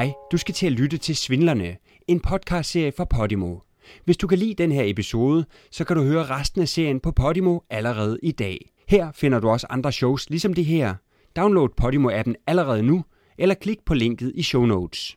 Hej, du skal til at lytte til Svindlerne, en podcastserie fra Podimo. Hvis du kan lide den her episode, så kan du høre resten af serien på Podimo allerede i dag. Her finder du også andre shows ligesom det her. Download Podimo-appen allerede nu, eller klik på linket i show notes.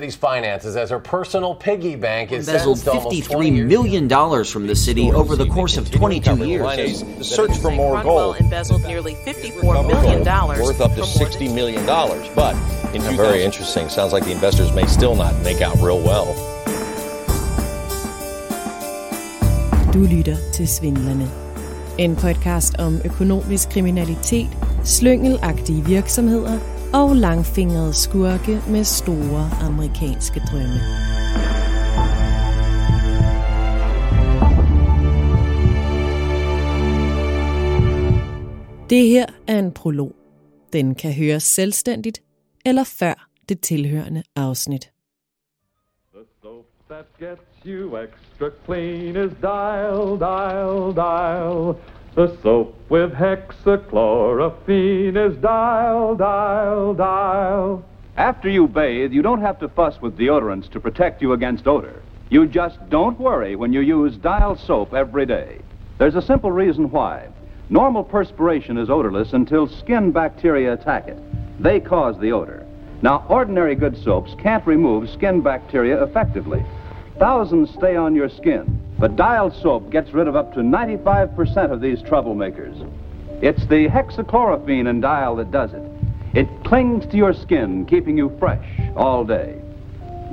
City's finances as her personal piggy bank is embezzled sentenced to almost 20 $53 years. million dollars from the city over the course of 22 years. search for more Cromwell gold. embezzled nearly $54 million worth up to from more $60. But in very interesting. Sounds like the investors may still not make out real well. Du lytter til Svindlerne. En podcast om økonomisk kriminalitet, slyngelagtige virksomheder og langfingrede skurke med store amerikanske drømme. Det her er en prolog. Den kan høres selvstændigt eller før det tilhørende afsnit. The soap that gets you extra clean is Dial, Dial, Dial. The soap with hexachlorophene is Dial, Dial, Dial. After you bathe, you don't have to fuss with deodorants to protect you against odor. You just don't worry when you use Dial soap every day. There's a simple reason why. Normal perspiration is odorless until skin bacteria attack it. They cause the odor. Now, ordinary good soaps can't remove skin bacteria effectively. Thousands stay on your skin, but Dial soap gets rid of up to 95% of these troublemakers. It's the hexachlorophene in Dial that does it. It clings to your skin, keeping you fresh all day.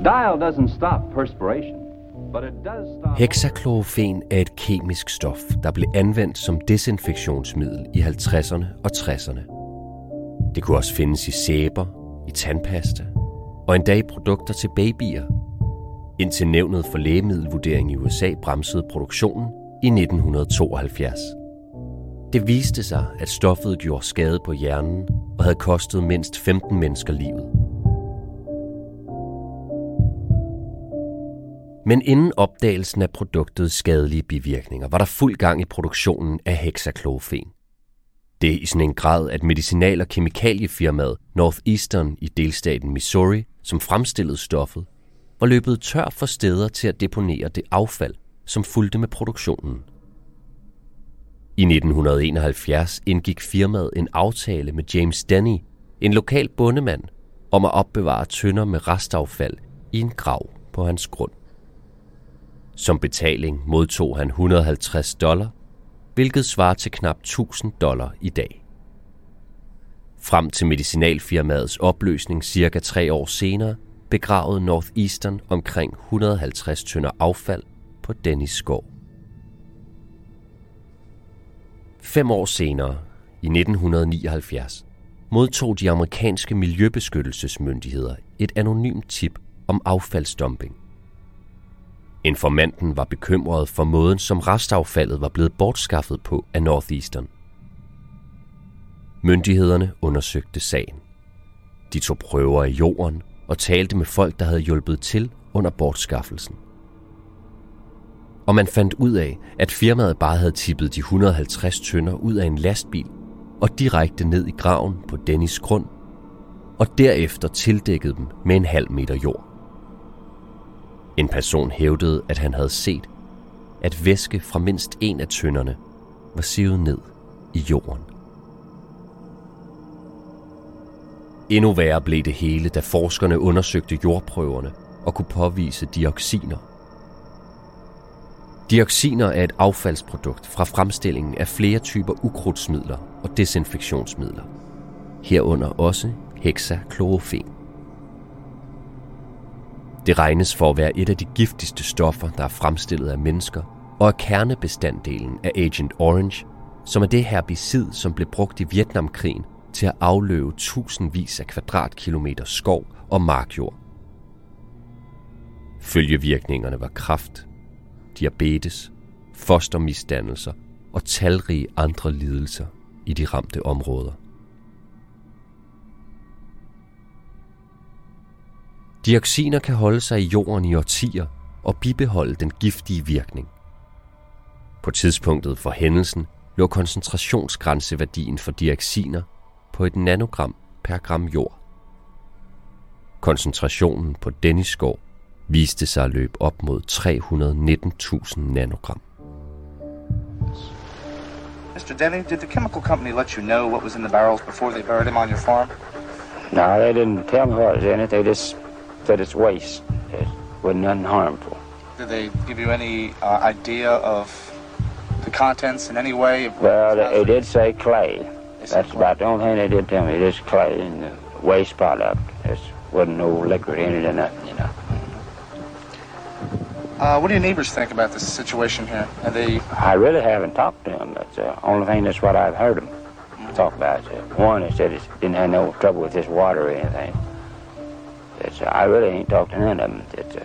Dial doesn't stop perspiration, but it does stop. Hexaklorofen er et kemisk stof, der blev anvendt som desinfektionsmiddel i 50'erne og 60'erne. Det kunne også findes i sæber, i tandpasta og endda i produkter til babyer. Indtil nævnet for lægemiddelvurdering i USA bremsede produktionen i 1972. Det viste sig, at stoffet gjorde skade på hjernen og havde kostet mindst 15 mennesker livet. Men inden opdagelsen af produktets skadelige bivirkninger, var der fuld gang i produktionen af hexaklorofen. Det er i sådan en grad, at medicinal- og kemikaliefirmaet Northeastern i delstaten Missouri, som fremstillede stoffet, var løbet tør for steder til at deponere det affald, som fulgte med produktionen. I 1971 indgik firmaet en aftale med James Denny, en lokal bondemand, om at opbevare tønder med restaffald i en grav på hans grund. Som betaling modtog han 150 dollar, hvilket svarer til knap 1000 dollar i dag. Frem til medicinalfirmaets opløsning cirka tre år senere, begravede Northeastern omkring 150 tønder affald på Dennis skov. Fem år senere, i 1979, modtog de amerikanske miljøbeskyttelsesmyndigheder et anonymt tip om affaldsdumping. Informanten var bekymret for måden, som restaffaldet var blevet bortskaffet på af Northeastern. Myndighederne undersøgte sagen. De tog prøver af jorden og talte med folk, der havde hjulpet til under bortskaffelsen. Og man fandt ud af, at firmaet bare havde tippet de 150 tønder ud af en lastbil og direkte ned i graven på Dennis grund, og derefter tildækkede dem med en halv meter jord. En person hævdede, at han havde set, at væske fra mindst en af tønderne var sivet ned i jorden. Endnu værre blev det hele, da forskerne undersøgte jordprøverne og kunne påvise dioxiner. Dioxiner er et affaldsprodukt fra fremstillingen af flere typer ukrudtsmidler og desinfektionsmidler. Herunder også hexaklorofen. Det regnes for at være et af de giftigste stoffer, der er fremstillet af mennesker, og er kernebestanddelen af Agent Orange, som er det herbicid, som blev brugt i Vietnamkrigen til at afløve tusindvis af kvadratkilometer skov og markjord. Følgevirkningerne var kraft, diabetes, fostermisdannelser og talrige andre lidelser i de ramte områder. Dioxiner kan holde sig i jorden i årtier og bibeholde den giftige virkning. På tidspunktet for hændelsen lå koncentrationsgrænseværdien for dioxiner på et nanogram per gram jord. Koncentrationen på Dennis skov viste sig at løbe op mod 319.000 nanogram. Mr. Denny, did the chemical company let you know what was in the barrels before they buried them on your farm? No, they didn't tell me what was in it. They just said it's waste. It wasn't nothing harmful. Did they give you any uh, idea of the contents in any way? Well, they, they did say clay. That's about the only thing they did tell me. Just clay and the waste product. There wasn't no liquid in it or nothing, you know. Uh, what do your neighbors think about this situation here? Are they? I really haven't talked to them. That's the only thing. That's what I've heard them talk about. So one, they said it didn't have no trouble with this water or anything. That's, I really ain't talked to none of them. That's, uh,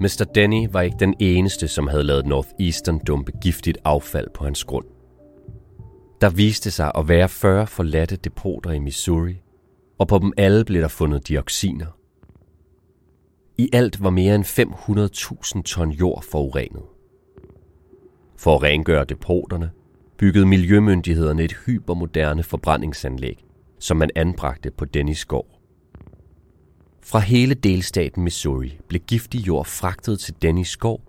Mr. Denny var ikke den eneste, som havde lavet Northeastern dumpe giftigt affald på hans grund. Der viste sig at være 40 forladte depoter i Missouri, og på dem alle blev der fundet dioxiner. I alt var mere end 500.000 ton jord forurenet. For at rengøre depoterne, byggede miljømyndighederne et hypermoderne forbrændingsanlæg, som man anbragte på Dennis skov. Fra hele delstaten Missouri blev giftig jord fragtet til Dennis skov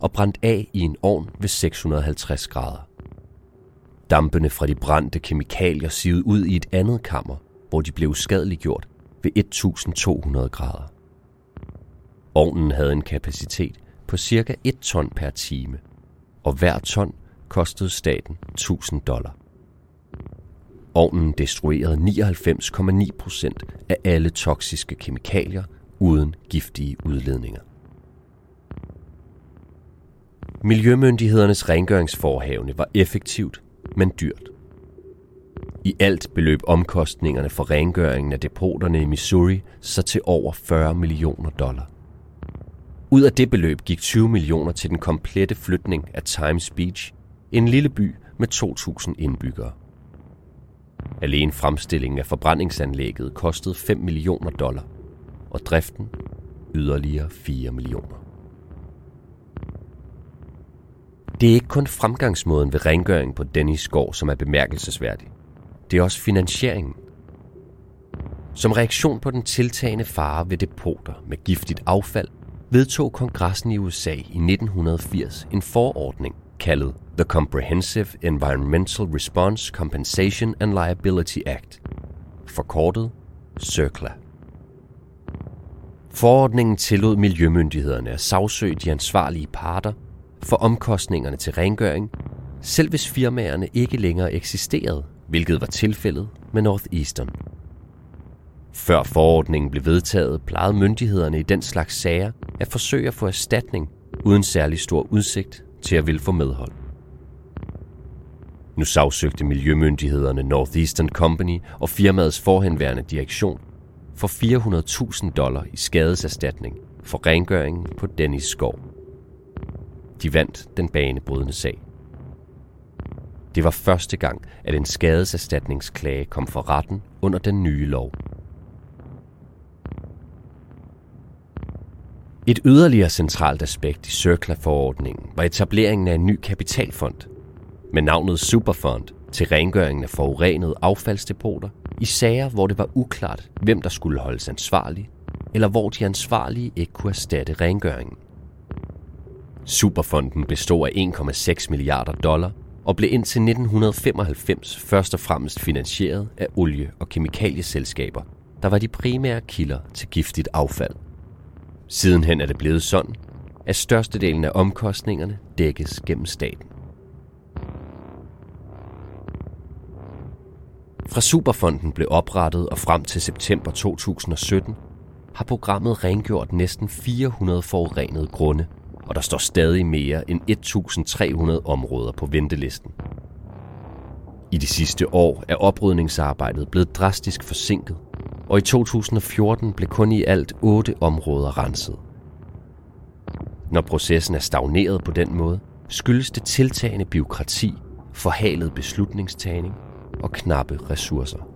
og brændt af i en ovn ved 650 grader. Dampene fra de brændte kemikalier sivede ud i et andet kammer, hvor de blev skadeliggjort ved 1200 grader. Ovnen havde en kapacitet på cirka 1 ton per time, og hver ton kostede staten 1000 dollar. Ovnen destruerede 99,9 procent af alle toksiske kemikalier uden giftige udledninger. Miljømyndighedernes rengøringsforhavne var effektivt, men dyrt. I alt beløb omkostningerne for rengøringen af depoterne i Missouri så til over 40 millioner dollar. Ud af det beløb gik 20 millioner til den komplette flytning af Times Beach, en lille by med 2.000 indbyggere. Alene fremstillingen af forbrændingsanlægget kostede 5 millioner dollar, og driften yderligere 4 millioner. Det er ikke kun fremgangsmåden ved rengøring på Dennis skov, som er bemærkelsesværdig. Det er også finansieringen. Som reaktion på den tiltagende fare ved depoter med giftigt affald, vedtog kongressen i USA i 1980 en forordning kaldet The Comprehensive Environmental Response Compensation and Liability Act, forkortet CERCLA. Forordningen tillod miljømyndighederne at sagsøge de ansvarlige parter for omkostningerne til rengøring, selv hvis firmaerne ikke længere eksisterede, hvilket var tilfældet med Northeastern. Før forordningen blev vedtaget, plejede myndighederne i den slags sager at forsøge at få erstatning uden særlig stor udsigt til at ville få medhold. Nu sagsøgte miljømyndighederne Northeastern Company og firmaets forhenværende direktion for 400.000 dollar i skadeserstatning for rengøringen på Dennis skov. De vandt den banebrydende sag. Det var første gang, at en skadeserstatningsklage kom for retten under den nye lov. Et yderligere centralt aspekt i Cirkla-forordningen var etableringen af en ny kapitalfond med navnet Superfond til rengøringen af forurenede affaldsdepoter i sager, hvor det var uklart, hvem der skulle holdes ansvarlig, eller hvor de ansvarlige ikke kunne erstatte rengøringen. Superfonden bestod af 1,6 milliarder dollar og blev indtil 1995 først og fremmest finansieret af olie- og kemikalieselskaber, der var de primære kilder til giftigt affald. Sidenhen er det blevet sådan, at størstedelen af omkostningerne dækkes gennem staten. Fra Superfonden blev oprettet og frem til september 2017 har programmet rengjort næsten 400 forurenede grunde, og der står stadig mere end 1.300 områder på ventelisten. I de sidste år er oprydningsarbejdet blevet drastisk forsinket, og i 2014 blev kun i alt otte områder renset. Når processen er stagneret på den måde, skyldes det tiltagende byråkrati, forhalet beslutningstagning og knappe ressourcer.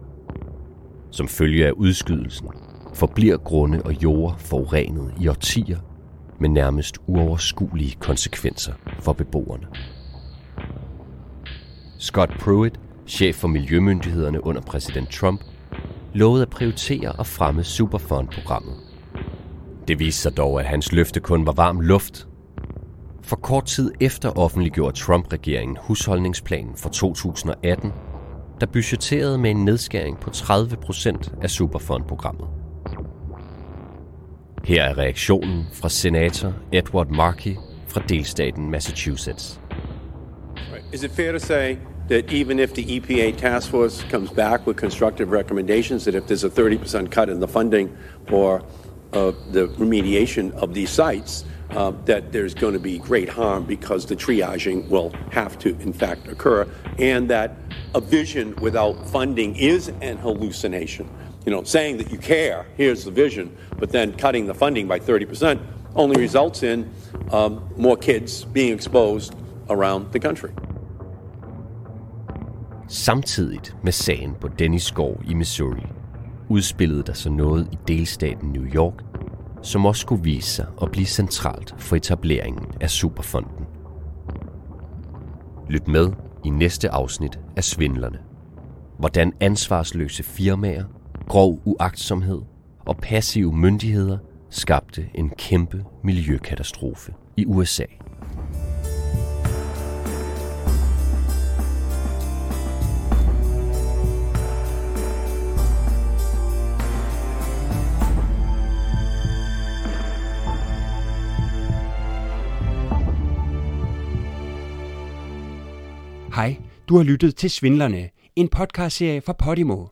Som følge af udskydelsen forbliver grunde og jord forurenet i årtier med nærmest uoverskuelige konsekvenser for beboerne. Scott Pruitt, chef for miljømyndighederne under præsident Trump, lovede at prioritere og fremme Superfund-programmet. Det viste sig dog, at hans løfte kun var varm luft. For kort tid efter offentliggjorde Trump-regeringen husholdningsplanen for 2018, der budgetterede med en nedskæring på 30 procent af Superfund-programmet. Her er reaktionen fra senator Edward Markey fra delstaten Massachusetts. Is it fair to say that even if the EPA task force comes back with constructive recommendations, that if there's a 30% cut in the funding for uh, the remediation of these sites, uh, that there's going to be great harm because the triaging will have to, in fact, occur, and that a vision without funding is an hallucination. You know, saying that you care, here's the vision, but then cutting the funding by 30% only results in um, more kids being exposed around the country. Samtidigt med sagen på Dennis gård i Missouri, udspillede der sig noget i delstaten New York, som også skulle vise sig at blive centralt for etableringen af Superfonden. Lyt med i næste afsnit af Svindlerne. Hvordan ansvarsløse firmaer, grov uagtsomhed og passive myndigheder skabte en kæmpe miljøkatastrofe i USA. Hej, du har lyttet til Svindlerne, en podcastserie fra Podimo.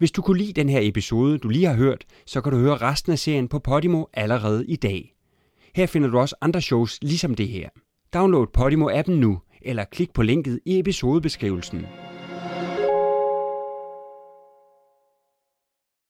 Hvis du kunne lide den her episode, du lige har hørt, så kan du høre resten af serien på Podimo allerede i dag. Her finder du også andre shows ligesom det her. Download Podimo-appen nu, eller klik på linket i episodebeskrivelsen.